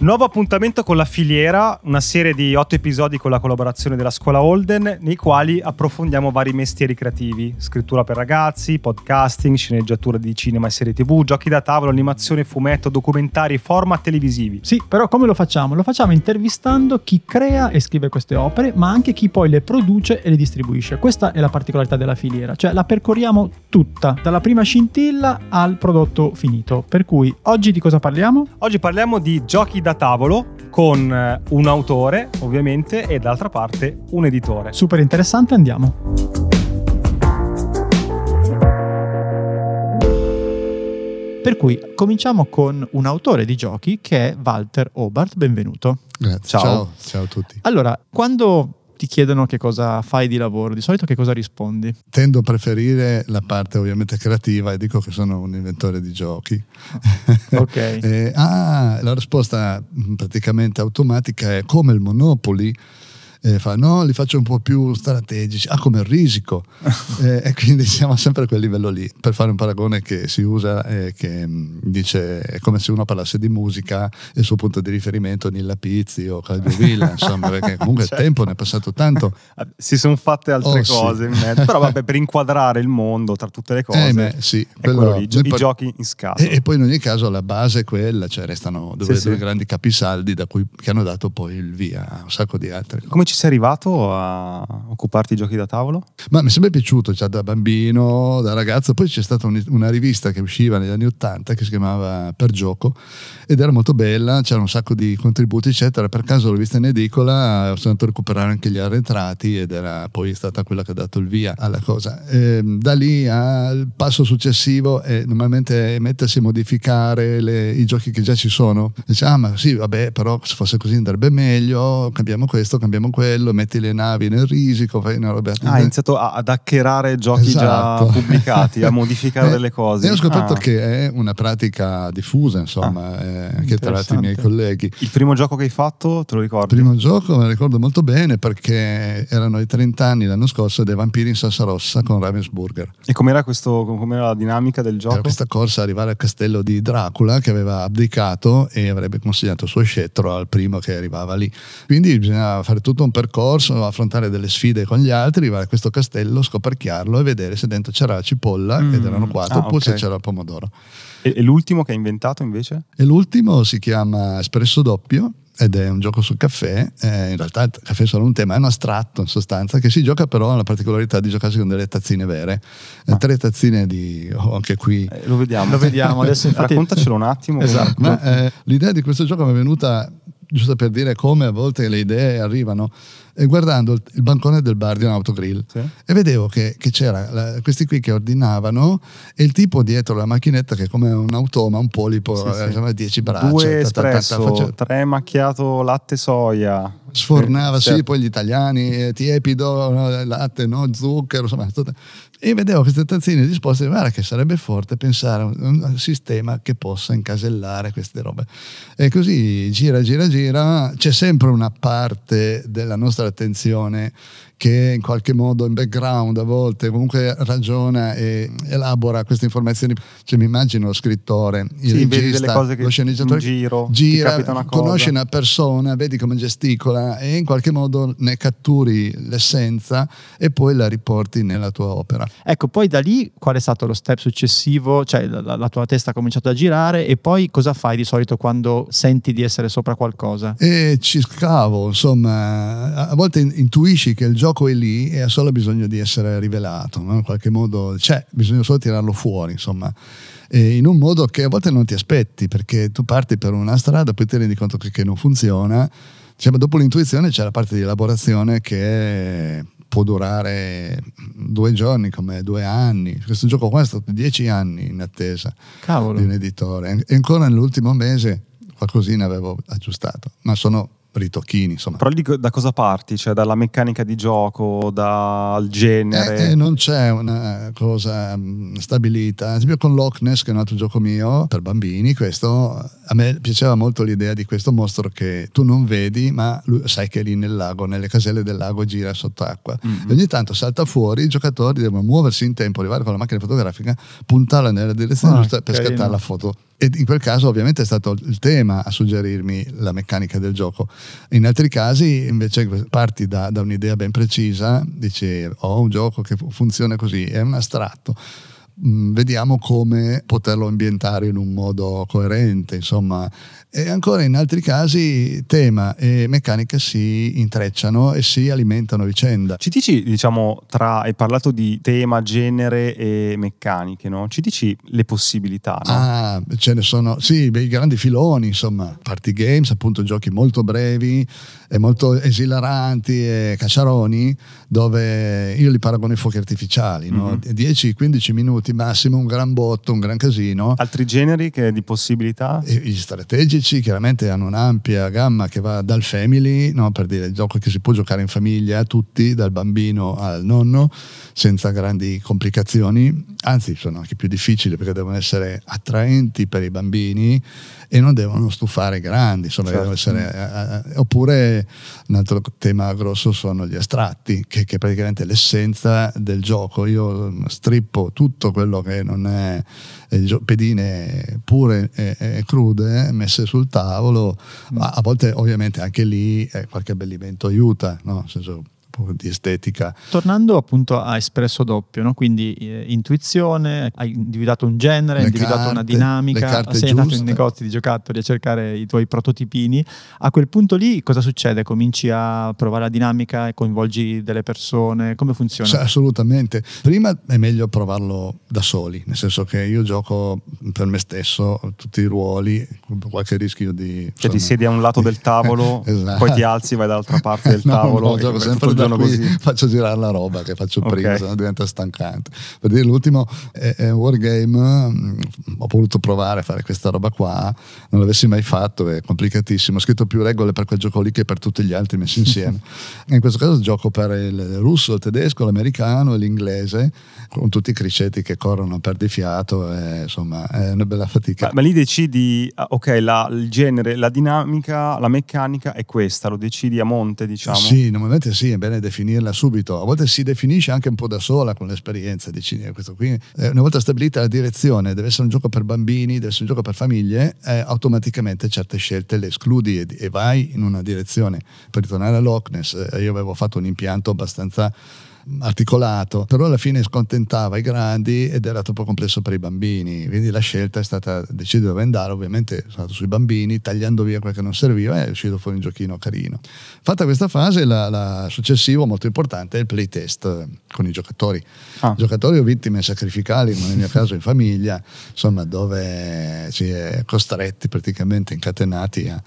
Nuovo appuntamento con la filiera, una serie di otto episodi con la collaborazione della scuola Holden, nei quali approfondiamo vari mestieri creativi, scrittura per ragazzi, podcasting, sceneggiatura di cinema e serie tv, giochi da tavolo, animazione, fumetto, documentari, format televisivi. Sì, però come lo facciamo? Lo facciamo intervistando chi crea e scrive queste opere, ma anche chi poi le produce e le distribuisce. Questa è la particolarità della filiera, cioè la percorriamo tutta, dalla prima scintilla al prodotto finito. Per cui oggi di cosa parliamo? Oggi parliamo di giochi da da tavolo con eh, un autore, ovviamente, e d'altra parte un editore. Super interessante, andiamo. Per cui cominciamo con un autore di giochi che è Walter Hobart, benvenuto. Grazie. Ciao. Ciao, ciao a tutti. Allora, quando ti chiedono che cosa fai di lavoro, di solito che cosa rispondi? Tendo a preferire la parte ovviamente creativa e dico che sono un inventore di giochi. Ok. eh, ah, la risposta praticamente automatica è come il Monopoly eh, fa no, li faccio un po' più strategici, ah come il risico, eh, e quindi siamo sempre a quel livello lì, per fare un paragone che si usa e che mh, mm, dice è come se uno parlasse di musica e il suo punto di riferimento Nilla Pizzi o Claudio Villa, insomma, perché comunque certo. il tempo ne è passato tanto. Si sono fatte altre oh, cose sì. però vabbè, per inquadrare il mondo tra tutte le cose, eh, beh, sì, quello, lì, i par- giochi in scatola. E, e, poi in ogni caso la base è quella, cioè restano due, sì, due sì. grandi capisaldi da cui, che hanno dato poi il via a un sacco di altre cose. Come ci sei arrivato a occuparti di giochi da tavolo? Ma mi è sempre piaciuto, cioè da bambino, da ragazzo. Poi c'è stata un, una rivista che usciva negli anni Ottanta che si chiamava Per Gioco ed era molto bella, c'era un sacco di contributi, eccetera. Per caso l'ho vista in edicola, sono andato a recuperare anche gli arretrati ed era poi stata quella che ha dato il via alla cosa. E, ehm, da lì al passo successivo è normalmente mettersi a modificare le, i giochi che già ci sono. Dice, ah, ma sì, vabbè, però se fosse così andrebbe meglio, cambiamo questo, cambiamo quello metti le navi nel risico, fai una roba. Ah, hai iniziato ad hackerare giochi esatto. già pubblicati, a modificare eh, delle cose. E ho scoperto ah. che è una pratica diffusa, insomma, ah, eh, anche tra i miei colleghi. Il primo gioco che hai fatto, te lo ricordi? Il primo gioco me lo ricordo molto bene perché erano i 30 anni l'anno scorso dei vampiri in salsa rossa con Ravensburger. E com'era, questo, com'era la dinamica del gioco? Era questa corsa arrivare al castello di Dracula che aveva abdicato e avrebbe consigliato il suo scettro al primo che arrivava lì. Quindi bisognava fare tutto un percorso percorso, affrontare delle sfide con gli altri, arrivare a questo castello, scoperchiarlo e vedere se dentro c'era la cipolla, mm. ed erano quattro, ah, oppure okay. se c'era il pomodoro. E, e l'ultimo che hai inventato invece? E l'ultimo si chiama Espresso Doppio ed è un gioco sul caffè, eh, in realtà il caffè è solo un tema, è un astratto in sostanza che si gioca però alla particolarità di giocarsi con delle tazzine vere, ah. tre tazzine di, oh, anche qui. Eh, lo vediamo, lo vediamo, adesso infatti... raccontacelo un attimo. Esatto, ma, eh, l'idea di questo gioco mi è venuta giusto per dire come a volte le idee arrivano e guardando il, il, bancone del bar di un autogrill sì. e vedevo che, che c'era la, questi qui che ordinavano e il tipo dietro la macchinetta che è come un automa, un polipo, sì, eh, sì. 10 braccia. Due espresso, tre macchiato latte soia. Sfornava, sì, poi gli italiani, eh, tiepido, latte, no, zucchero, insomma. E vedevo queste tazzine disposte, guarda che sarebbe forte pensare a un sistema che possa incasellare queste robe. E così gira, gira, gira, c'è sempre una parte della nostra attenzione che in qualche modo in background a volte comunque ragiona e elabora queste informazioni. Cioè, mi immagino lo scrittore, il sì, regista, lo sceneggiatore, giro, gira, una conosci una persona, vedi come gesticola e in qualche modo ne catturi l'essenza e poi la riporti nella tua opera. Ecco, poi da lì qual è stato lo step successivo? Cioè la, la tua testa ha cominciato a girare e poi cosa fai di solito quando senti di essere sopra qualcosa? E ci scavo, insomma, a volte intuisci che il gioco gioco è lì e ha solo bisogno di essere rivelato, no? in qualche modo c'è, bisogna solo tirarlo fuori, insomma. E in un modo che a volte non ti aspetti, perché tu parti per una strada, poi ti rendi conto che, che non funziona. Cioè, dopo l'intuizione c'è la parte di elaborazione che può durare due giorni come due anni. Questo gioco qua è stato dieci anni in attesa Cavolo. di un editore e ancora nell'ultimo mese qualcosina avevo aggiustato, ma sono ritocchini. Insomma. Però lì da cosa parti? Cioè dalla meccanica di gioco, dal genere? Eh, eh, non c'è una cosa mm, stabilita. Ad esempio con Loch Ness, che è un altro gioco mio per bambini, questo a me piaceva molto l'idea di questo mostro che tu non vedi, ma lui, sai che è lì nel lago, nelle caselle del lago gira sott'acqua. Mm-hmm. E ogni tanto salta fuori, i giocatori devono muoversi in tempo, arrivare con la macchina fotografica, puntarla nella direzione ah, giusta per scattare la foto E in quel caso ovviamente è stato il tema a suggerirmi la meccanica del gioco. In altri casi invece parti da, da un'idea ben precisa, dici ho un gioco che funziona così, è un astratto Mm, vediamo come poterlo ambientare in un modo coerente, insomma. E ancora in altri casi tema e meccanica si intrecciano e si alimentano a vicenda. Ci dici, diciamo, tra hai parlato di tema, genere e meccaniche, no? Ci dici le possibilità, no? Ah, ce ne sono, sì, i grandi filoni, insomma, party games, appunto giochi molto brevi, e molto esilaranti e cacciaroni, dove io li paragono ai fuochi artificiali, no? mm-hmm. 10-15 minuti massimo, un gran botto, un gran casino. Altri generi che di possibilità? E gli strategici chiaramente hanno un'ampia gamma che va dal family, no? per dire il gioco che si può giocare in famiglia, tutti, dal bambino al nonno, senza grandi complicazioni, anzi sono anche più difficili perché devono essere attraenti per i bambini e non devono stufare grandi, insomma, certo. essere, eh, eh, oppure un altro tema grosso sono gli astratti, che, che praticamente è l'essenza del gioco. Io mm, strippo tutto quello che non è eh, pedine pure e, e, crude messe sul tavolo, mm. a, a, volte ovviamente anche lì eh, qualche abbellimento aiuta, no? Nel senso, di estetica. Tornando appunto a espresso doppio, no? quindi eh, intuizione, hai individuato un genere, hai individuato carte, una dinamica, sei andato in negozi di giocattoli a cercare i tuoi prototipini, a quel punto lì cosa succede? Cominci a provare la dinamica e coinvolgi delle persone, come funziona? Cioè, assolutamente, prima è meglio provarlo da soli, nel senso che io gioco per me stesso tutti i ruoli, con qualche rischio di... Cioè insomma, ti siedi a un lato del tavolo, esatto. poi ti alzi, vai dall'altra parte del no, tavolo. No, gioco sempre da sono così. faccio girare la roba che faccio okay. prima, sennò diventa stancante. Per dire l'ultimo è, è un wargame, mm, ho voluto provare a fare questa roba qua, non l'avessi mai fatto, è complicatissimo. Ho scritto più regole per quel gioco lì che per tutti gli altri messi insieme. in questo caso gioco per il russo, il tedesco, l'americano e l'inglese, con tutti i cricetti che corrono a perdifiato, e, insomma è una bella fatica. Ma, ma lì decidi, ah, ok, la, il genere, la dinamica, la meccanica è questa, lo decidi a monte, diciamo? Sì, normalmente sì, è bene definirla subito, a volte si definisce anche un po' da sola con l'esperienza, dici eh, questo qui, eh, una volta stabilita la direzione, deve essere un gioco per bambini, deve essere un gioco per famiglie, eh, automaticamente certe scelte le escludi e, e, vai in una direzione. Per ritornare a Loch eh, io avevo fatto un impianto abbastanza articolato, però alla fine scontentava i grandi ed era troppo complesso per i bambini, quindi la scelta è stata decidere dove andare, ovviamente sono stato sui bambini, tagliando via quel che non serviva e è uscito fuori un giochino carino. Fatta questa fase, la, la successivo molto importante è il playtest con i giocatori. Ah. Giocatori o vittime sacrificali, nel mio caso in famiglia, insomma dove si è costretti praticamente incatenati a...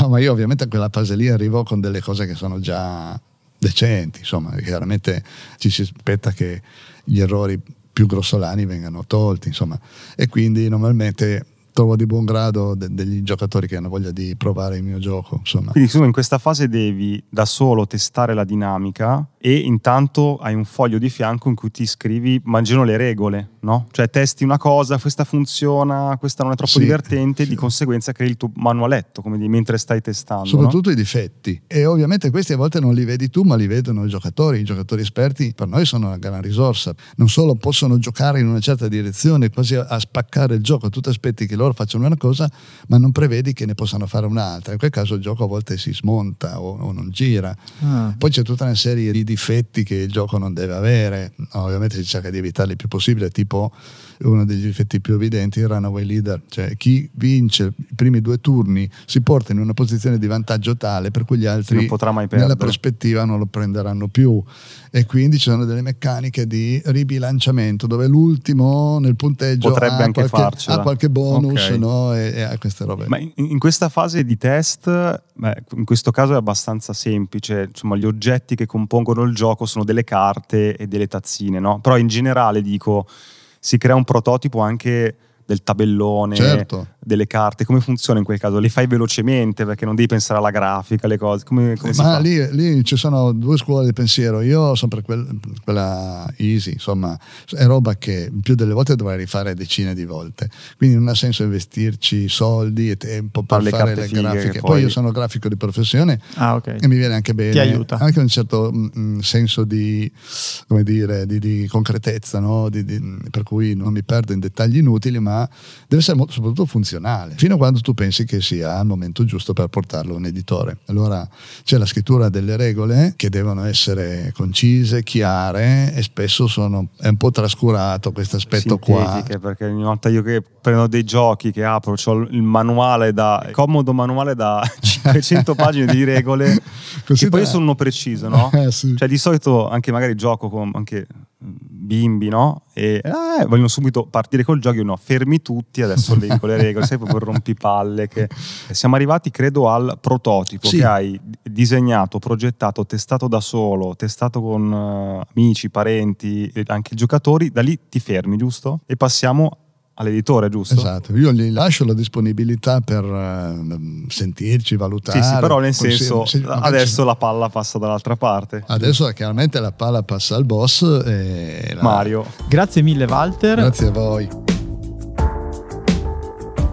No, ma io ovviamente a quella fase lì arrivo con delle cose che sono già decenti, insomma, chiaramente ci si aspetta che gli errori più grossolani vengano tolti, insomma, e quindi normalmente trovo di buon grado de- degli giocatori che hanno voglia di provare il mio gioco. Insomma. Quindi tu in questa fase devi da solo testare la dinamica e intanto hai un foglio di fianco in cui ti scrivi, immagino le regole, no? Cioè testi una cosa, questa funziona, questa non è troppo sì, divertente, sì. di conseguenza crei il tuo manualetto, come di, mentre stai testando. Soprattutto no? i difetti. E ovviamente questi a volte non li vedi tu, ma li vedono i giocatori. I giocatori esperti per noi sono una gran risorsa. Non solo possono giocare in una certa direzione, quasi a, spaccare il gioco, tu ti aspetti che loro facciano una cosa, ma non prevedi che ne possano fare un'altra. In quel caso il gioco a volte si smonta o, o non gira. Ah. Poi c'è tutta una serie di difetti che il gioco non deve avere. Ovviamente si cerca di evitarli il più possibile, tipo uno degli effetti più evidenti il runaway leader, cioè chi vince i primi due turni si porta in una posizione di vantaggio tale per cui gli altri nella prospettiva non lo prenderanno più e quindi ci sono delle meccaniche di ribilanciamento dove l'ultimo nel punteggio Potrebbe ha, qualche, ha qualche bonus okay. no? e, e, ha queste robe. Ma in, in questa fase di test, beh, in questo caso è abbastanza semplice, insomma gli oggetti che compongono il gioco sono delle carte e delle tazzine, no? però in generale dico si crea un prototipo anche del tabellone, certo. delle carte, come funziona in quel caso? Le fai velocemente perché non devi pensare alla grafica, alle cose, come, come Ma lì, lì, ci sono due scuole di pensiero, io sono per quel, quella easy, insomma, è roba che più delle volte dovrei rifare decine di volte, quindi non ha senso investirci soldi e tempo per le fare le grafiche. Poi... poi... io sono grafico di professione ah, okay. e mi viene anche bene, Ti aiuta. anche un certo mh, mm, mm, senso di, come dire, di, di concretezza, no? di, per cui non mi perdo in dettagli inutili, ma ma deve essere molto, soprattutto funzionale, fino a quando tu pensi che sia il momento giusto per portarlo a un editore. Allora c'è la scrittura delle regole che devono essere concise, chiare e spesso sono, è un po' trascurato questo aspetto qua. Perché ogni volta io che prendo dei giochi che apro, ho il manuale da, comodo manuale da 500 pagine di regole, Così che poi sono preciso, no? Eh, sì. Cioè di solito anche magari gioco con anche bimbi, no? E eh, vogliono subito partire col gioco, io no, fermi tutti, adesso leggo le regole, sai proprio rompipalle. Che... Siamo arrivati, credo, al prototipo sì. che hai disegnato, progettato, testato da solo, testato con uh, amici, parenti, anche giocatori, da lì ti fermi, giusto? E passiamo all'editore, giusto? Esatto, io gli lascio la disponibilità per uh, sentirci, valutare. Sì, sì, però nel senso, se, adesso la palla passa dall'altra parte. Adesso chiaramente la palla passa al boss. E la... Mario. Grazie mille Walter. Grazie a voi.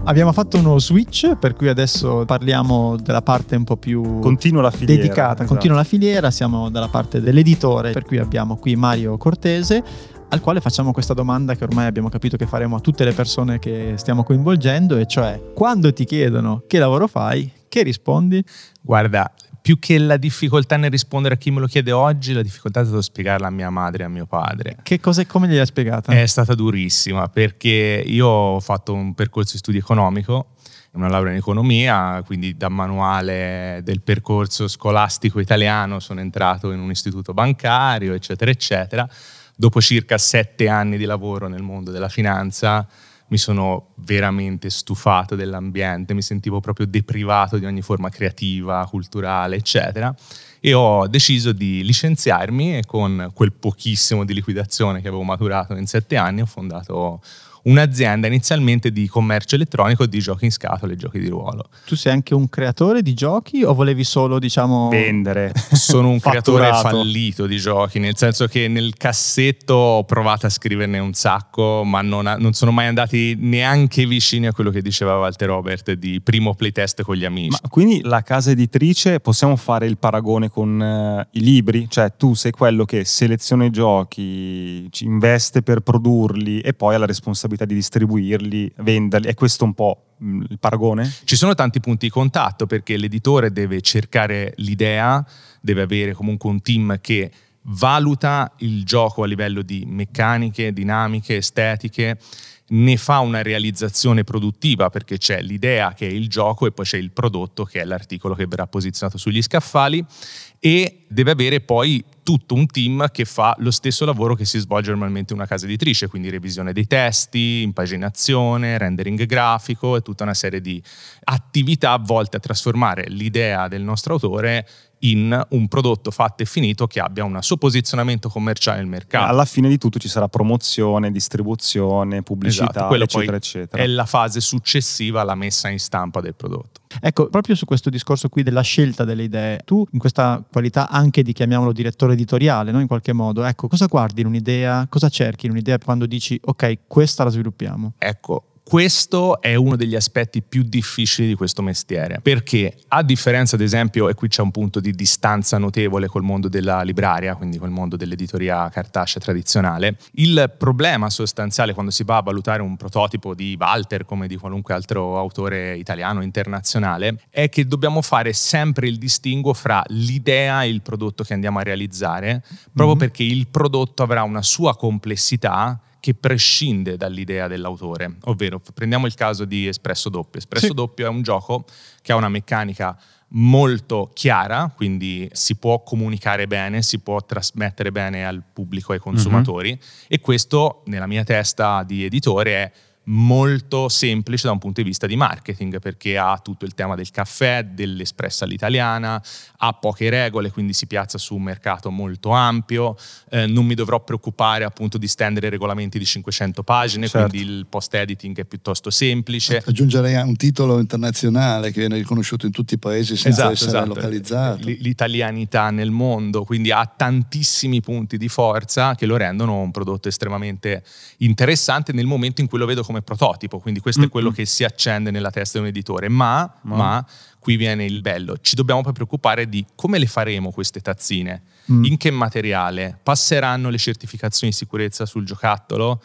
Abbiamo fatto uno switch, per cui adesso parliamo della parte un po' più continua la filiera, dedicata. Esatto. Continua la filiera, siamo dalla parte dell'editore, per cui abbiamo qui Mario Cortese al quale facciamo questa domanda che ormai abbiamo capito che faremo a tutte le persone che stiamo coinvolgendo, e cioè quando ti chiedono che lavoro fai, che rispondi? Guarda, più che la difficoltà nel rispondere a chi me lo chiede oggi, la difficoltà è stata spiegarla a mia madre e a mio padre. Che cosa e come gliel'hai spiegata? È stata durissima perché io ho fatto un percorso di studio economico una laurea in economia, quindi da manuale del percorso scolastico italiano sono entrato in un istituto bancario, eccetera, eccetera dopo circa sette anni di lavoro nel mondo della finanza mi sono veramente stufato dell'ambiente, mi sentivo proprio deprivato di ogni forma creativa, culturale, eccetera. E ho deciso di licenziarmi e con quel pochissimo di liquidazione che avevo maturato in sette anni ho fondato un'azienda inizialmente di commercio elettronico di giochi in scatole, giochi di ruolo. Tu sei anche un creatore di giochi o volevi solo, diciamo, vendere? Sono un creatore fallito di giochi, nel senso che nel cassetto ho provato a scriverne un sacco, ma non, ha, non sono mai andati neanche vicini a quello che diceva Walter Robert di primo playtest con gli amici. Ma quindi la casa editrice possiamo fare il paragone con uh, i libri? Cioè tu sei quello che seleziona i giochi, ci investe per produrli e poi ha la responsabilità responsabilità di distribuirli, venderli. È questo un po' mm, il paragone? Ci sono tanti punti di contatto perché l'editore deve cercare l'idea, deve avere comunque un team che valuta il gioco a livello di meccaniche, dinamiche, estetiche, ne fa una realizzazione produttiva perché c'è l'idea che è il gioco e poi c'è il prodotto che è l'articolo che verrà posizionato sugli scaffali e deve avere poi tutto un team che fa lo stesso lavoro che si svolge normalmente in una casa editrice, quindi revisione dei testi, impaginazione, rendering grafico e tutta una serie di attività volte a trasformare l'idea del nostro autore in un prodotto fatto e finito che abbia un suo posizionamento commerciale nel mercato. Alla fine di tutto ci sarà promozione, distribuzione, pubblicità, esatto, eccetera, eccetera. È la fase successiva alla messa in stampa del prodotto. Ecco, proprio su questo discorso qui della scelta delle idee, tu in questa qualità anche di, chiamiamolo, direttore editoriale, no? in qualche modo, ecco, cosa guardi in un'idea, cosa cerchi in un'idea quando dici, ok, questa la sviluppiamo? Ecco, questo è uno degli aspetti più difficili di questo mestiere, perché a differenza ad esempio, e qui c'è un punto di distanza notevole col mondo della libraria, quindi col mondo dell'editoria cartacea tradizionale, il problema sostanziale quando si va a valutare un prototipo di Walter come di qualunque altro autore italiano internazionale è che dobbiamo fare sempre il distinguo fra l'idea e il prodotto che andiamo a realizzare, proprio mm-hmm. perché il prodotto avrà una sua complessità che prescinde dall'idea dell'autore. Ovvero, prendiamo il caso di Espresso Doppio. Espresso sì. Doppio è un gioco che ha una meccanica molto chiara, quindi si può comunicare bene, si può trasmettere bene al pubblico, ai consumatori mm-hmm. e questo nella mia testa di editore è molto semplice da un punto di vista di marketing perché ha tutto il tema del caffè, dell'espressa all'italiana, ha poche regole, quindi si piazza su un mercato molto ampio, eh, non mi dovrò preoccupare appunto di stendere regolamenti di 500 pagine, certo. quindi il post editing è piuttosto semplice. Aggiungerei un titolo internazionale che viene riconosciuto in tutti i paesi senza esatto, essere esatto. localizzato. L- l'italianità nel mondo, quindi ha tantissimi punti di forza che lo rendono un prodotto estremamente interessante nel momento in cui lo vedo come prototipo, quindi questo mm-hmm. è quello che si accende nella testa di un editore, ma, ma. ma, qui viene il bello, ci dobbiamo poi preoccupare di come le faremo queste tazzine, mm. in che materiale, passeranno le certificazioni di sicurezza sul giocattolo,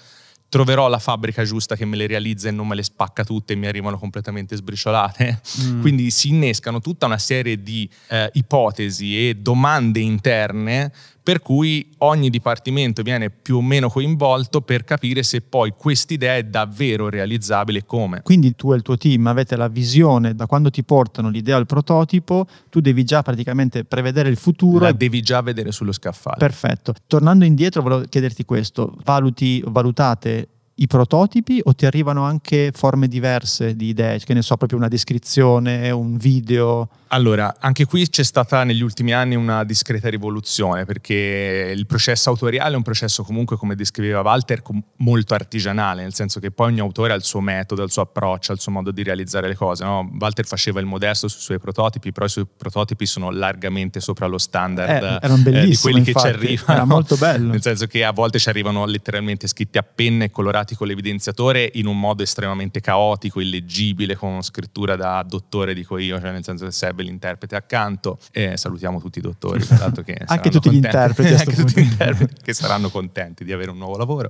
troverò la fabbrica giusta che me le realizza e non me le spacca tutte e mi arrivano completamente sbriciolate. Mm. Quindi si innescano tutta una serie di eh, ipotesi e domande interne per cui ogni dipartimento viene più o meno coinvolto per capire se poi quest'idea è davvero realizzabile e come. Quindi tu e il tuo team avete la visione, da quando ti portano l'idea al prototipo, tu devi già praticamente prevedere il futuro. La devi già vedere sullo scaffale. Perfetto. Tornando indietro, volevo chiederti questo, valuti, valutate i prototipi o ti arrivano anche forme diverse di idee, che ne so, proprio una descrizione, un video? Allora, anche qui c'è stata negli ultimi anni una discreta rivoluzione perché il processo autoriale è un processo comunque, come descriveva Walter, molto artigianale, nel senso che poi ogni autore ha il suo metodo, il suo approccio, il suo modo di realizzare le cose. No? Walter faceva il modesto sui suoi prototipi, però i suoi prototipi sono largamente sopra lo standard eh, eh, di quelli infatti, che ci arrivano. Era molto bello. Nel senso che a volte ci arrivano letteralmente scritti a penna e colorati con l'evidenziatore in un modo estremamente caotico, illeggibile, con scrittura da dottore, dico io, cioè nel senso che serve l'interprete accanto. E salutiamo tutti i dottori, peraltro che anche tutti contenti, gli interpreti, anche tutti gli interpreti che saranno contenti di avere un nuovo lavoro.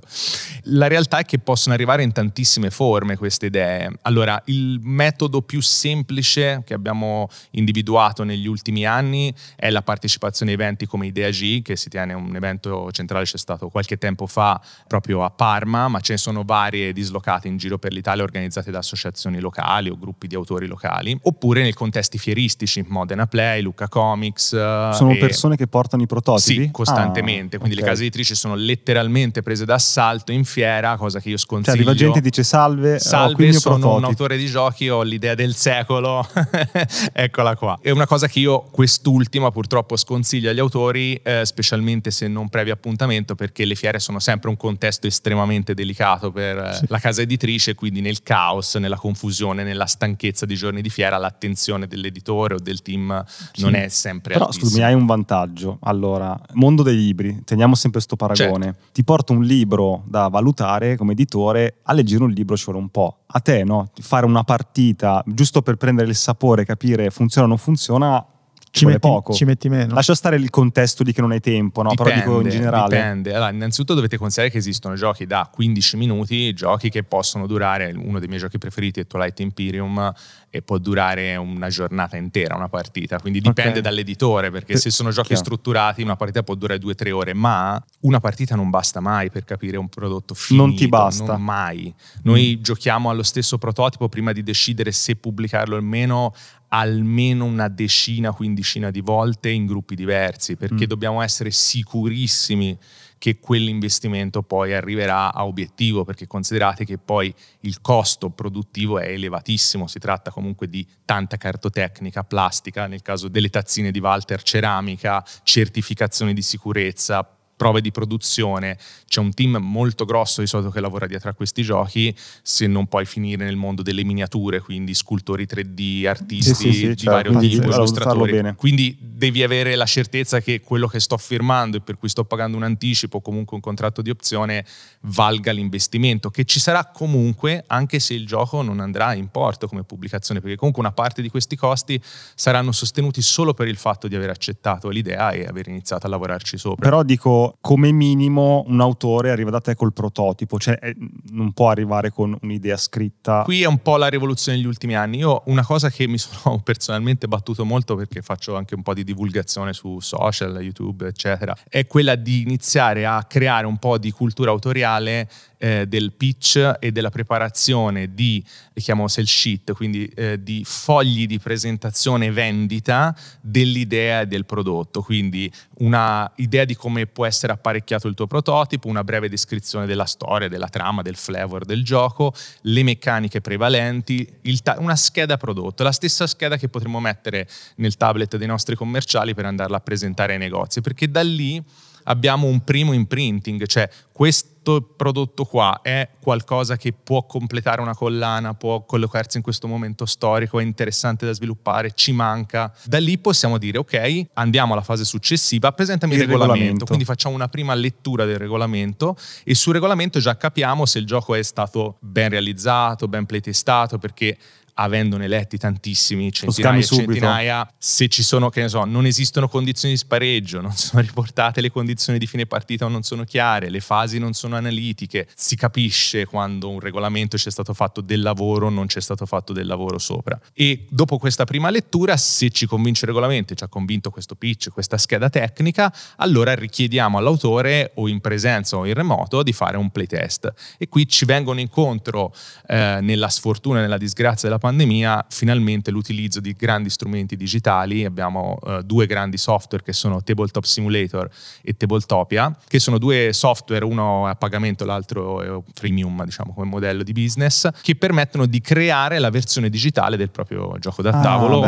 La realtà è che possono arrivare in tantissime forme queste idee. Allora, il metodo più semplice che abbiamo individuato negli ultimi anni è la partecipazione a eventi come Idea G, che si tiene un evento centrale, c'è stato qualche tempo fa proprio a Parma, ma ce ne sono varie dislocate in giro per l'Italia organizzate da associazioni locali o gruppi di autori locali, oppure nei contesti fieristici, Modena Play, Luca Comics. Sono e... persone che portano i prototipi? Sì, costantemente, ah, quindi okay. le case editrici sono letteralmente prese d'assalto in fiera, cosa che io sconsiglio. Cioè arriva gente e dice salve, salve, sono prototipi. un autore di giochi, ho l'idea del secolo, eccola qua. È una cosa che io quest'ultima purtroppo sconsiglio agli autori, eh, specialmente se non previ appuntamento, perché le fiere sono sempre un contesto estremamente delicato per eh, sì. la casa editrice, quindi nel caos, nella confusione, nella stanchezza di giorni di fiera, l'attenzione dell'editore o del team sì. non è sempre Però scusami, hai un vantaggio. Allora, mondo dei libri, teniamo sempre questo paragone. Certo. Ti porto un libro da valutare come editore, a leggere un libro ci vuole un po'. A te, no? Fare una partita giusto per prendere il sapore, capire funziona o non funziona, ci metti, poco. Ci metti meno. Lascia stare il contesto di che non hai tempo, no? Dipende, Però dico in generale. Dipende. Allora, innanzitutto dovete considerare che esistono giochi da 15 minuti, giochi che possono durare, uno dei miei giochi preferiti è Twilight Imperium, e può durare una giornata intera una partita, quindi dipende okay. dall'editore, perché se sono giochi Chiaro. strutturati una partita può durare 2-3 ore, ma una partita non basta mai per capire un prodotto finito. Non ti basta. Non mai. Noi mm. giochiamo allo stesso prototipo prima di decidere se pubblicarlo o meno almeno una decina, quindicina di volte in gruppi diversi, perché mm. dobbiamo essere sicurissimi che quell'investimento poi arriverà a obiettivo, perché considerate che poi il costo produttivo è elevatissimo, si tratta comunque di tanta cartotecnica, plastica, nel caso delle tazzine di Walter, ceramica, certificazioni di sicurezza, prove di produzione, c'è un team molto grosso di solito che lavora dietro a questi giochi, se non puoi finire nel mondo delle miniature, quindi scultori 3D, artisti sì, sì, sì, di certo. vario tipo, illustratori. Quindi devi avere la certezza che quello che sto firmando e per cui sto pagando un anticipo o comunque un contratto di opzione valga l'investimento, che ci sarà comunque anche se il gioco non andrà in porto come pubblicazione, perché comunque una parte di questi costi saranno sostenuti solo per il fatto di aver accettato l'idea e aver iniziato a lavorarci sopra. Però dico, come minimo un autore arriva da te col prototipo, cioè eh, non può arrivare con un'idea scritta. Qui è un po' la rivoluzione degli ultimi anni. Io una cosa che mi sono personalmente battuto molto perché faccio anche un po' di divulgazione su social, YouTube, eccetera, è quella di iniziare a creare un po' di cultura autoriale eh, del pitch e della preparazione di, li chiamo sell sheet, quindi eh, di fogli di presentazione e vendita dell'idea e del prodotto. Quindi una idea di come può essere apparecchiato il tuo prototipo, una breve descrizione della storia, della trama, del flavor del gioco, le meccaniche prevalenti, ta- una scheda prodotto, la stessa scheda che potremmo mettere nel tablet dei nostri commerciali per andarla a presentare ai negozi, perché da lì abbiamo un primo imprinting, cioè questo prodotto qua è qualcosa che può completare una collana, può collocarsi in questo momento storico, è interessante da sviluppare, ci manca. Da lì possiamo dire ok, andiamo alla fase successiva, presentami il, il regolamento. regolamento. Quindi facciamo una prima lettura del regolamento e sul regolamento già capiamo se il gioco è stato ben realizzato, ben playtestato, perché avendone letti tantissimi, centinaia e centinaia, se ci sono, che ne so, non esistono condizioni di spareggio, non sono riportate le condizioni di fine partita o non sono chiare, le fasi non sono analitiche, si capisce quando un regolamento c'è stato fatto del lavoro, non c'è stato fatto del lavoro sopra. E dopo questa prima lettura, se ci convince il regolamento, ci ha convinto questo pitch, questa scheda tecnica, allora richiediamo all'autore o in presenza o in remoto di fare un playtest. E qui ci vengono incontro eh, nella sfortuna, nella disgrazia della pandemia, pandemia finalmente l'utilizzo di grandi strumenti digitali, abbiamo uh, due grandi software che sono Tabletop Simulator e Tabletopia, che sono due software, uno a pagamento, l'altro è freemium, diciamo come modello di business, che permettono di creare la versione digitale del proprio gioco da ah, tavolo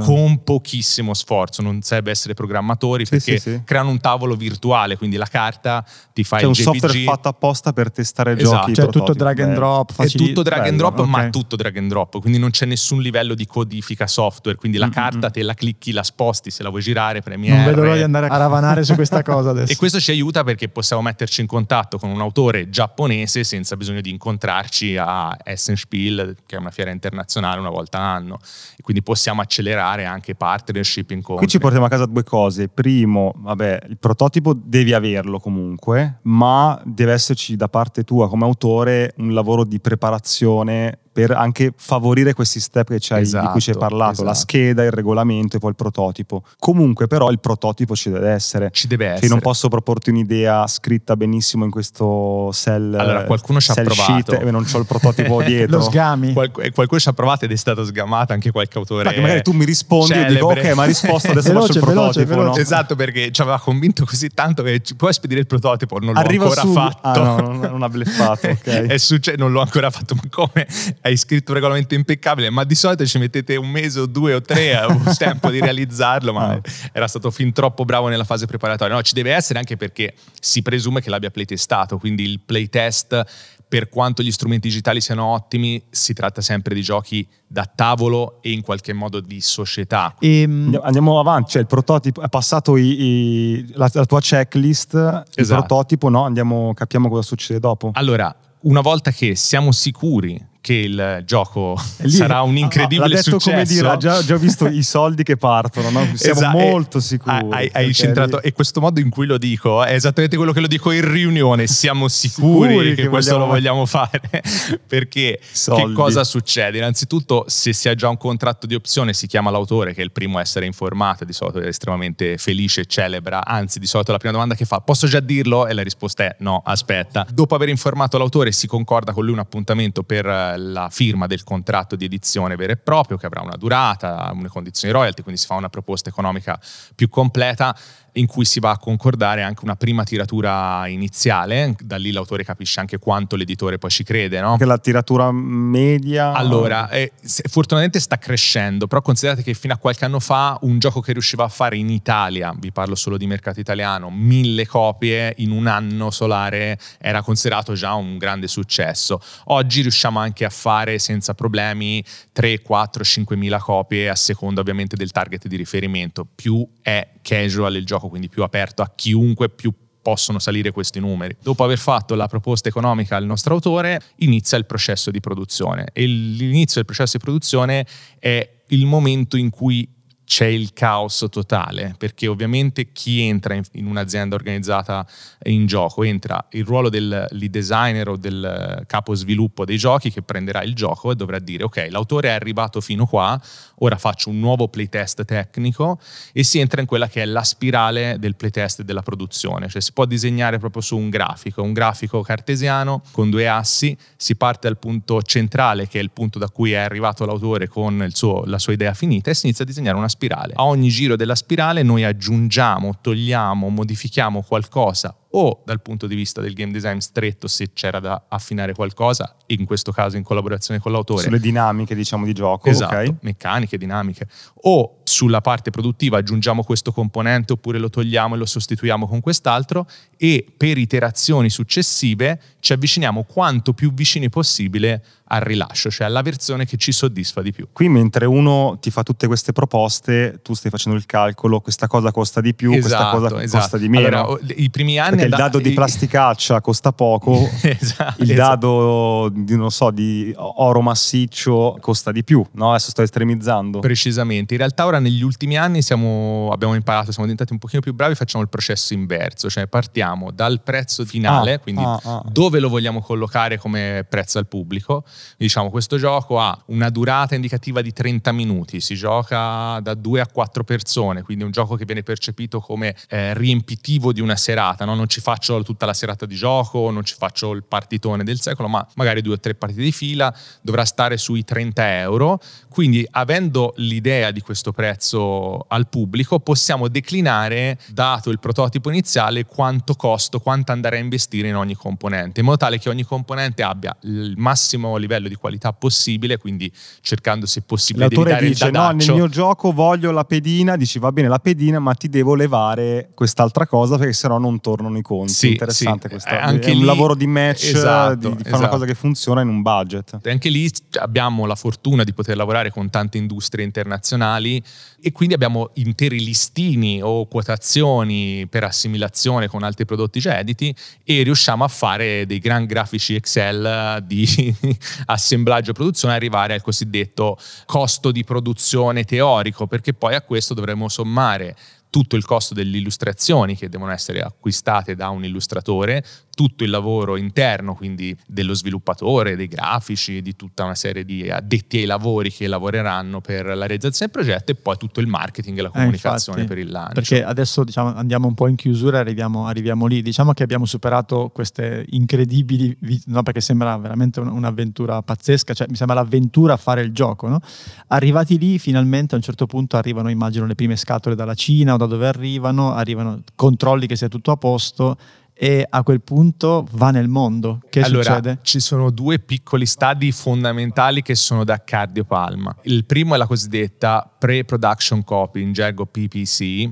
con pochissimo sforzo, non serve essere programmatori sì, perché sì, sì. creano un tavolo virtuale, quindi la carta ti fa C'è il JPG. un software fatto apposta per testare esatto. giochi. Cioè tutto drag and drop, facili... È tutto drag and drop, okay. ma tutto drag and drop quindi non c'è nessun livello di codifica software, quindi la mm-hmm. carta te la clicchi, la sposti, se la vuoi girare, Premiere. Non vedo l'ora di andare a ravanare su questa cosa adesso. E questo ci aiuta perché possiamo metterci in contatto con un autore giapponese senza bisogno di incontrarci a Essenspiel, che è una fiera internazionale una volta all'anno. E quindi possiamo accelerare anche partnership, incontri. Qui ci portiamo a casa due cose. Primo, vabbè, il prototipo devi averlo comunque, ma deve esserci da parte tua come autore un lavoro di preparazione per anche favorire questi step che c'hai, esatto, di cui ci hai esatto, parlato, esatto. la scheda, il regolamento e poi il prototipo. Comunque però il prototipo ci deve essere. Ci deve cioè, essere. non posso proporti un'idea scritta benissimo in questo cell Allora qualcuno ci ha provato. e non ho il prototipo dietro. Lo sgami. Qual- qualcuno ci ha provato ed è stato sgamato anche qualche autore. Perché magari tu mi rispondi e dico ok ma ha risposto adesso veloce, faccio il veloce, prototipo. Veloce. No? Esatto perché ci aveva convinto così tanto che ci puoi spedire il prototipo, non l'ho Arriva ancora su... fatto. Ah, no, non, non ha bleffato. Okay. è succe- non l'ho ancora fatto, ma come hai scritto un regolamento impeccabile, ma di solito ci mettete un mese o due o tre a un tempo di realizzarlo, ma era stato fin troppo bravo nella fase preparatoria. No, ci deve essere anche perché si presume che l'abbia playtestato, quindi il playtest per quanto gli strumenti digitali siano ottimi, si tratta sempre di giochi da tavolo e in qualche modo di società. E, ehm, andiamo avanti, cioè il prototipo è passato i, i, la, la, tua checklist, esatto. il prototipo, no? Andiamo, capiamo cosa succede dopo. Allora, una volta che siamo sicuri che il gioco Lì, sarà un incredibile ah, successo. come dire, ha già, già, visto i soldi che partono, no? siamo esatto, molto sicuri. Hai, hai centrato, e questo modo in cui lo dico è esattamente quello che lo dico in riunione, siamo sicuri, sicuri che, che, questo vogliamo... lo vogliamo fare, perché soldi. che cosa succede? Innanzitutto se si ha già un contratto di opzione si chiama l'autore che è il primo a essere informato, di solito è estremamente felice e celebra, anzi di solito la prima domanda che fa posso già dirlo? E la risposta è no, aspetta. Dopo aver informato l'autore si concorda con lui un appuntamento per la firma del contratto di edizione vero e proprio, che avrà una durata, una condizioni royalty, quindi si fa una proposta economica più completa in cui si va a concordare anche una prima tiratura iniziale, da lì l'autore capisce anche quanto l'editore poi ci crede. No? Anche la tiratura media? Allora, eh, fortunatamente sta crescendo, però considerate che fino a qualche anno fa un gioco che riusciva a fare in Italia, vi parlo solo di mercato italiano, mille copie in un anno solare era considerato già un grande successo. Oggi riusciamo anche a fare senza problemi 3, 4, 5 mila copie a seconda ovviamente del target di riferimento. Più è casual il gioco, quindi più aperto a chiunque, più possono salire questi numeri. Dopo aver fatto la proposta economica al nostro autore, inizia il processo di produzione e l'inizio del processo di produzione è il momento in cui c'è il caos totale, perché ovviamente chi entra in, in, un'azienda organizzata in gioco entra il ruolo del lead designer o del capo sviluppo dei giochi che prenderà il gioco e dovrà dire ok, l'autore è arrivato fino qua, ora faccio un nuovo playtest tecnico e si entra in quella che è la spirale del playtest della produzione, cioè si può disegnare proprio su un grafico, un grafico cartesiano con due assi, si parte dal punto centrale che è il punto da cui è arrivato l'autore con suo, la sua idea finita e si inizia a disegnare una spirale. A ogni giro della spirale noi aggiungiamo, togliamo, modifichiamo qualcosa o dal punto di vista del game design stretto se c'era da affinare qualcosa, in questo caso in collaborazione con l'autore. Sulle dinamiche diciamo di gioco, esatto, okay. meccaniche, dinamiche. O sulla parte produttiva aggiungiamo questo componente oppure lo togliamo e lo sostituiamo con quest'altro e per iterazioni successive ci avviciniamo quanto più vicini possibile al rilascio, cioè alla versione che ci soddisfa di più. Qui mentre uno ti fa tutte queste proposte, tu stai facendo il calcolo, questa cosa costa di più, esatto, questa cosa esatto. costa di meno. Allora, I primi anni il da- dado di plasticaccia costa poco, Esatto, il esatto. dado di, non so, di oro massiccio costa di più, no? Adesso sto estremizzando. Precisamente, in realtà ora negli ultimi anni siamo- abbiamo imparato, siamo diventati un pochino più bravi, facciamo il processo inverso, cioè partiamo dal prezzo finale, Ah, quindi ah, ah. dove lo vogliamo collocare come prezzo al pubblico. Diciamo questo gioco ha una durata indicativa di 30 minuti, si gioca da 2 a 4 persone, quindi è un gioco che viene percepito come eh, riempitivo di una serata, no? non ci faccio tutta la serata di gioco, non ci faccio il partitone del secolo, ma magari due o tre partite di fila, dovrà stare sui 30 euro, quindi avendo l'idea di questo prezzo al pubblico possiamo declinare, dato il prototipo iniziale, quanto costo, quanto andare a investire in ogni componente, in modo tale che ogni componente abbia il massimo livello di qualità possibile, quindi cercando se possibile di L'autore evitare dice: il No, nel mio gioco voglio la pedina. Dici va bene la pedina, ma ti devo levare quest'altra cosa perché sennò non tornano i conti. Sì, Interessante sì. questa. Eh, anche è un lì- lavoro di match, Esatto, di, di fare una esatto. cosa che funziona in un budget. E Anche lì abbiamo la fortuna di poter lavorare con tante industrie internazionali e quindi abbiamo interi listini o quotazioni per assimilazione con altri prodotti già editi e riusciamo a fare dei gran grafici Excel di assemblaggio e produzione arrivare al cosiddetto costo di produzione teorico, perché poi a questo dovremo sommare tutto il costo delle illustrazioni che devono essere acquistate da un illustratore, tutto il lavoro interno, quindi dello sviluppatore, dei grafici, di tutta una serie di addetti ai lavori che lavoreranno per la realizzazione del progetto e poi tutto il marketing e la Eh, comunicazione infatti, per il lancio. Perché adesso diciamo, andiamo un po' in chiusura e arriviamo, arriviamo lì. Diciamo che abbiamo superato queste incredibili, no? perché sembra veramente un- un'avventura pazzesca, cioè mi sembra l'avventura a fare il gioco. No? Arrivati lì, finalmente a un certo punto arrivano, immagino, le prime scatole dalla Cina o da dove arrivano, arrivano controlli che sia tutto a posto e a quel punto va nel mondo. Che allora, succede? ci sono due piccoli stadi fondamentali che sono da cardiopalma. Il primo è la cosiddetta pre-production copy, in gergo PPC,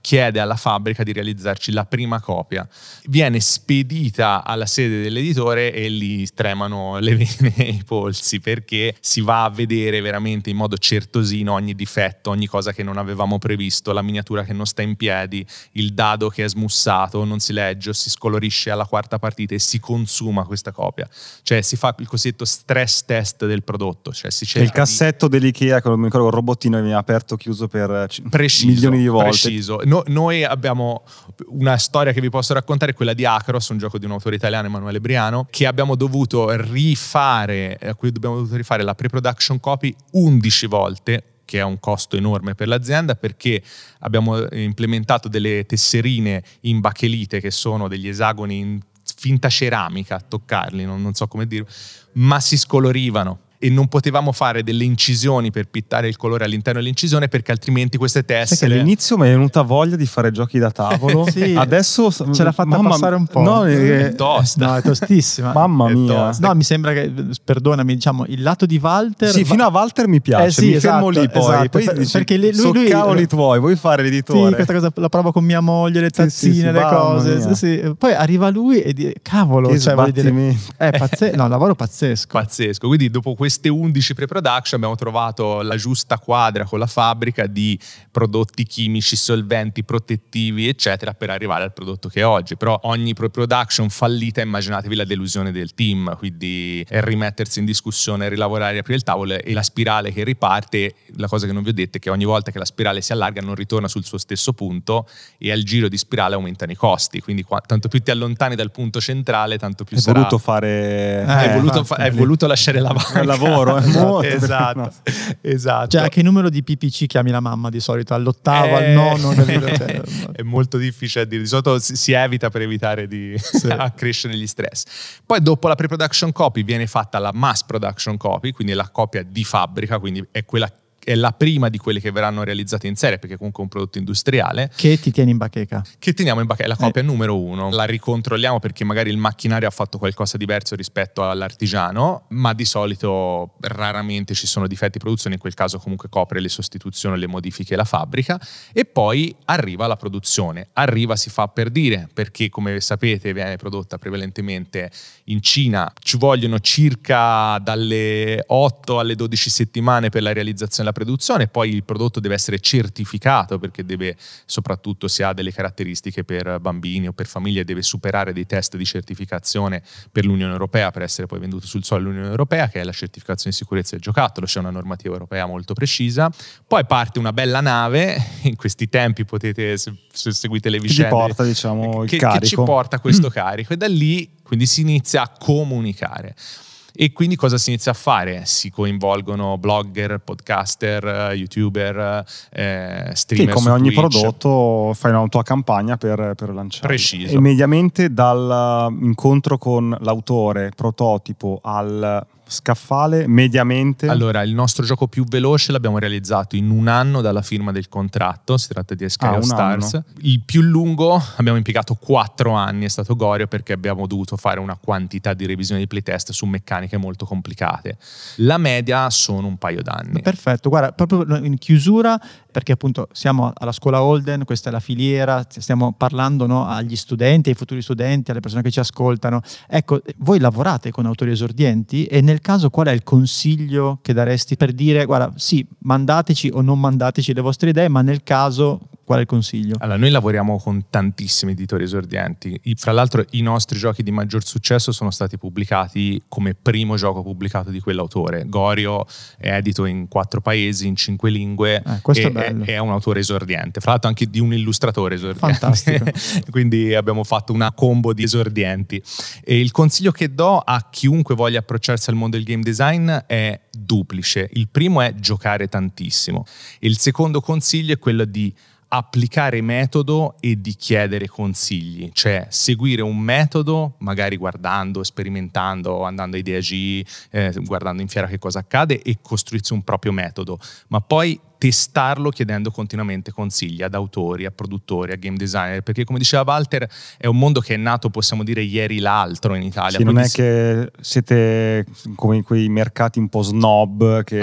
chiede alla fabbrica di realizzarci la prima copia. Viene spedita alla sede dell'editore e lì tremano le vene e i polsi perché si va a vedere veramente in modo certosino ogni difetto, ogni cosa che non avevamo previsto, la miniatura che non sta in piedi, il dado che è smussato, non si legge, o si scolorisce alla quarta partita e si consuma questa copia. Cioè si fa il cosiddetto stress test del prodotto, cioè si C'è cerca il cassetto dell'IKEA che non mi ricordo, il robottino che viene aperto chiuso per eh, di preciso, milioni di volte. preciso. No- noi abbiamo una storia che vi posso raccontare, quella di Acros, un gioco di un autore italiano, Emanuele Briano, che abbiamo dovuto rifare, a cui dobbiamo dovuto rifare la pre-production copy 11 volte che è un costo enorme per l'azienda perché abbiamo implementato delle tesserine in bachelite che sono degli esagoni in finta ceramica a toccarli, non, non so come dire, ma si scolorivano e non potevamo fare delle incisioni per pittare il colore all'interno dell'incisione perché altrimenti queste tessere all'inizio mi è venuta voglia di fare giochi da tavolo. Sì. Adesso Ce l'ha fatta mamma- passare un po'. No, è eh, tosta. No, è tostissima. mamma È mia. tosta. No, mi sembra che, perdonami, diciamo, il lato di Walter... Sì, va- fino a Walter mi piace, Eh sì, mi esatto, fermo lì poi. esatto, poi per- dici, perché lui- "So lui- cavoli tuoi, vuoi fare Sì, l'editore? questa cosa la provo con mia moglie, le Sì, sì, tazzine, sì, le cose. sì, sì. Poi arriva lui e dice, cavolo, Che cioè, dire, è pazzesco, no, lavoro pazzesco. pazzesco. Quindi dopo queste 11 pre-production abbiamo trovato la giusta quadra con la fabbrica di prodotti chimici, solventi, protettivi, eccetera, per arrivare al prodotto che è oggi. Però ogni pre-production fallita, immaginatevi la delusione del team, quindi è rimettersi in discussione, rilavorare, riaprire il tavolo e la spirale che riparte. La cosa che non vi ho detto è che ogni volta che la spirale si allarga non ritorna sul suo stesso punto e al giro di spirale aumentano i costi. Quindi tanto più ti allontani dal punto centrale, tanto più Hai sarà... voluto fare... Eh, hai, voluto, fa- hai voluto lasciare la banca. Il lavoro, eh, molto. esatto, esatto. Cioè, a che numero di PPC chiami la mamma di solito? All'ottavo, al Eh, nono? capito? Cioè, è molto difficile a dire. Di solito si, si evita per evitare di accrescere gli stress. Poi dopo la pre-production copy viene fatta la mass production copy, quindi la copia di fabbrica, quindi è quella è la prima di quelle che verranno realizzate in serie perché comunque è un prodotto industriale. Che ti tieni in bacheca. che teniamo in bacheca, è la copia Eh. numero uno, la ricontrolliamo perché magari il macchinario ha fatto qualcosa di diverso rispetto all'artigiano, ma di solito raramente ci sono difetti di produzione, in quel caso comunque copre le sostituzioni, le modifiche la fabbrica. E poi arriva la produzione, arriva si fa per dire perché come sapete viene prodotta prevalentemente in Cina, ci vogliono circa dalle 8 alle 12 settimane per la realizzazione della produzione, poi il prodotto deve essere certificato perché deve, soprattutto se ha delle caratteristiche per bambini o per famiglie, deve superare dei test di certificazione per l'Unione Europea per essere poi venduto sul suolo dell'Unione Europea, che è la certificazione di sicurezza del giocattolo, c'è una normativa europea molto precisa. Poi parte una bella nave, in questi tempi potete, se, se seguite le vicende, che porta, diciamo, che, il carico. che ci porta questo carico e da lì quindi si inizia a comunicare. E quindi cosa si inizia a fare? Si coinvolgono blogger, podcaster, youtuber, eh, streamer. Sì, come ogni Twitch. prodotto fai una tua campagna per, per lanciare. Preciso. E mediamente dall'incontro con l'autore, prototipo, al scaffale, mediamente... Allora, il nostro gioco più veloce l'abbiamo realizzato in un anno dalla firma del contratto, si tratta di Sky Ah, Stars. anno. Il più lungo abbiamo impiegato quattro anni, è stato Gorio perché abbiamo dovuto fare una quantità di revisioni di playtest su meccaniche molto complicate. La media sono un paio d'anni. Perfetto, guarda, proprio in chiusura, perché appunto siamo alla scuola Holden, questa è la filiera, stiamo parlando no, agli studenti, ai futuri studenti, alle persone che ci ascoltano. Ecco, voi lavorate con autori esordienti e nel caso qual è il consiglio che daresti per dire, guarda, sì, mandateci o non mandateci le vostre idee, ma nel caso qual è il consiglio? Allora, noi lavoriamo con tantissimi editori esordienti. I- fra l'altro, i nostri giochi di maggior successo sono stati pubblicati come primo gioco pubblicato di quell'autore. Gorio è edito in quattro paesi, in cinque lingue. Eh, questo e è bello. è un autore esordiente, fra l'altro anche di un illustratore esordiente. Fantastico. Quindi abbiamo fatto una combo di esordienti. E il consiglio che do a chiunque voglia approcciarsi al mondo del game design è duplice. Il primo è giocare tantissimo. Il secondo consiglio è quello di applicare metodo e di chiedere consigli, cioè seguire un metodo, magari guardando, sperimentando, andando ai DAG, eh, guardando in fiera che cosa accade e costruirsi un proprio metodo, ma poi testarlo chiedendo continuamente consigli ad autori, a produttori, a game designer, perché come diceva Walter è un mondo che è nato, possiamo dire, ieri l'altro in Italia. Sì, non è che siete come in quei mercati un po' snob che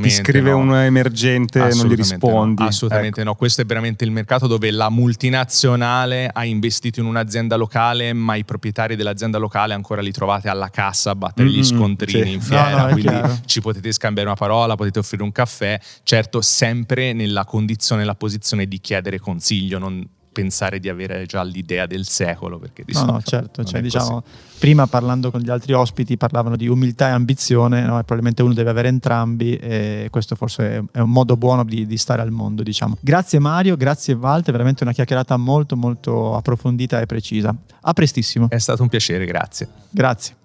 ti scrive no. un emergente e non gli rispondi. no, assolutamente no, questo è veramente il mercato dove la multinazionale ha investito in un'azienda locale, ma i proprietari dell'azienda locale ancora li trovate alla cassa a battere gli Mm-mm, scontrini sì. in fiera, No, quindi ci potete scambiare una parola, potete offrire un caffè, certo sempre nella condizione, nella posizione di chiedere consiglio, non pensare di avere già l'idea del secolo, perché di No, no, certo, cioè, diciamo, prima parlando con gli altri ospiti parlavano di umiltà e ambizione, no? e probabilmente uno deve avere entrambi e questo forse è- è un modo buono di, di stare al mondo, diciamo. Grazie Mario, grazie Walter, veramente una chiacchierata molto molto approfondita e precisa. A prestissimo. È stato un piacere, grazie. Grazie.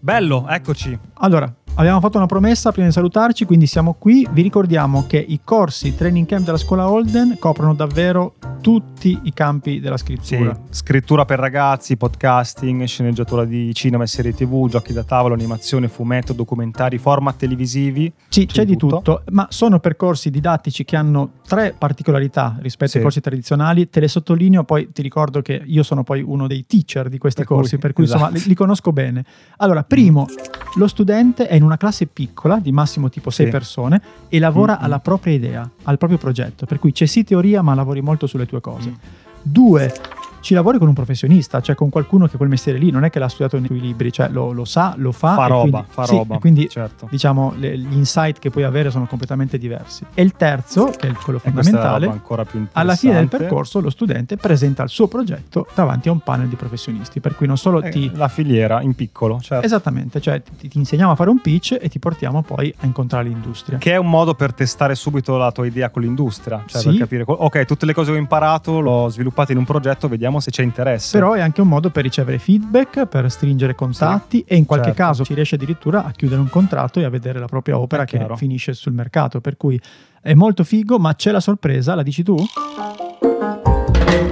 Bello, eccoci. Allora, abbiamo fatto una promessa prima di salutarci, quindi siamo qui. Vi ricordiamo che i corsi training camp della scuola Holden coprono davvero tutti i campi della Sì, scrittura. scrittura per ragazzi, podcasting, sceneggiatura di cinema e serie tv, giochi da tavolo, animazione, fumetto, documentari, format televisivi. Sì, c'è, C'è di tutto. tutto. ma sono percorsi didattici che hanno tre particolarità rispetto Sì. ai corsi tradizionali. Te le sottolineo, poi ti ricordo che io sono poi uno dei teacher di questi Per cui, corsi, per cui insomma esatto. li, li conosco bene. Allora, primo, lo studente è in una classe piccola, di massimo tipo 6 Sì. persone, e lavora Mm-mm. alla propria idea, al proprio progetto. Per cui c'è sì teoria, ma lavori molto sulle tue cose. Mm. Due, ci lavori con un professionista, cioè con qualcuno che quel mestiere lì non è che l'ha studiato nei tuoi libri, cioè lo, lo sa, lo fa. Fa roba, quindi- fa sì, roba. quindi certo. diciamo le- gli insight che puoi avere sono completamente diversi. E il terzo, che è quello è fondamentale, roba ancora più alla fine del percorso lo studente presenta il suo progetto davanti a un panel di professionisti, per cui non solo Eh, ti... La filiera in piccolo, certo. Esattamente, cioè ti, ti insegniamo a fare un pitch e ti portiamo poi a incontrare l'industria. Che è un modo per testare subito la tua idea con l'industria, cioè Sì. per capire, ok, tutte le cose che ho imparato l'ho sviluppate in un progetto, vediamo se c'è interesse. Però è anche un modo per ricevere feedback, per stringere contatti e in qualche certo. caso ci riesce addirittura a chiudere un contratto e a vedere la propria opera che finisce sul mercato. Per cui è molto figo, ma c'è la sorpresa, la dici tu?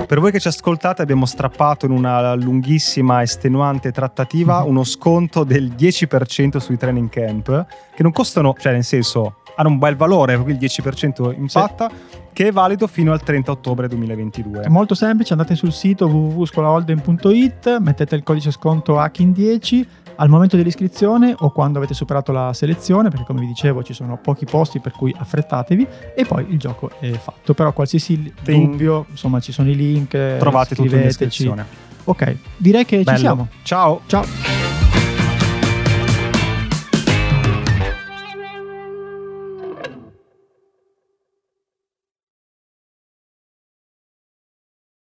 Per voi che ci ascoltate abbiamo strappato in una lunghissima, estenuante trattativa Mhm. uno sconto del 10% sui training camp, che non costano, cioè nel senso hanno un bel valore, il 10% impatta, che è valido fino al 30 ottobre 2022. È molto semplice, andate sul sito www.scolaholden.it, mettete il codice sconto HACKIN10 al momento dell'iscrizione o quando avete superato la selezione, perché come vi dicevo ci sono pochi posti per cui affrettatevi e poi il gioco è fatto. Però qualsiasi Ting. dubbio, insomma ci sono i link, Trovate tutto in descrizione. Ok, direi che Bello. ci siamo. Ciao! Ciao!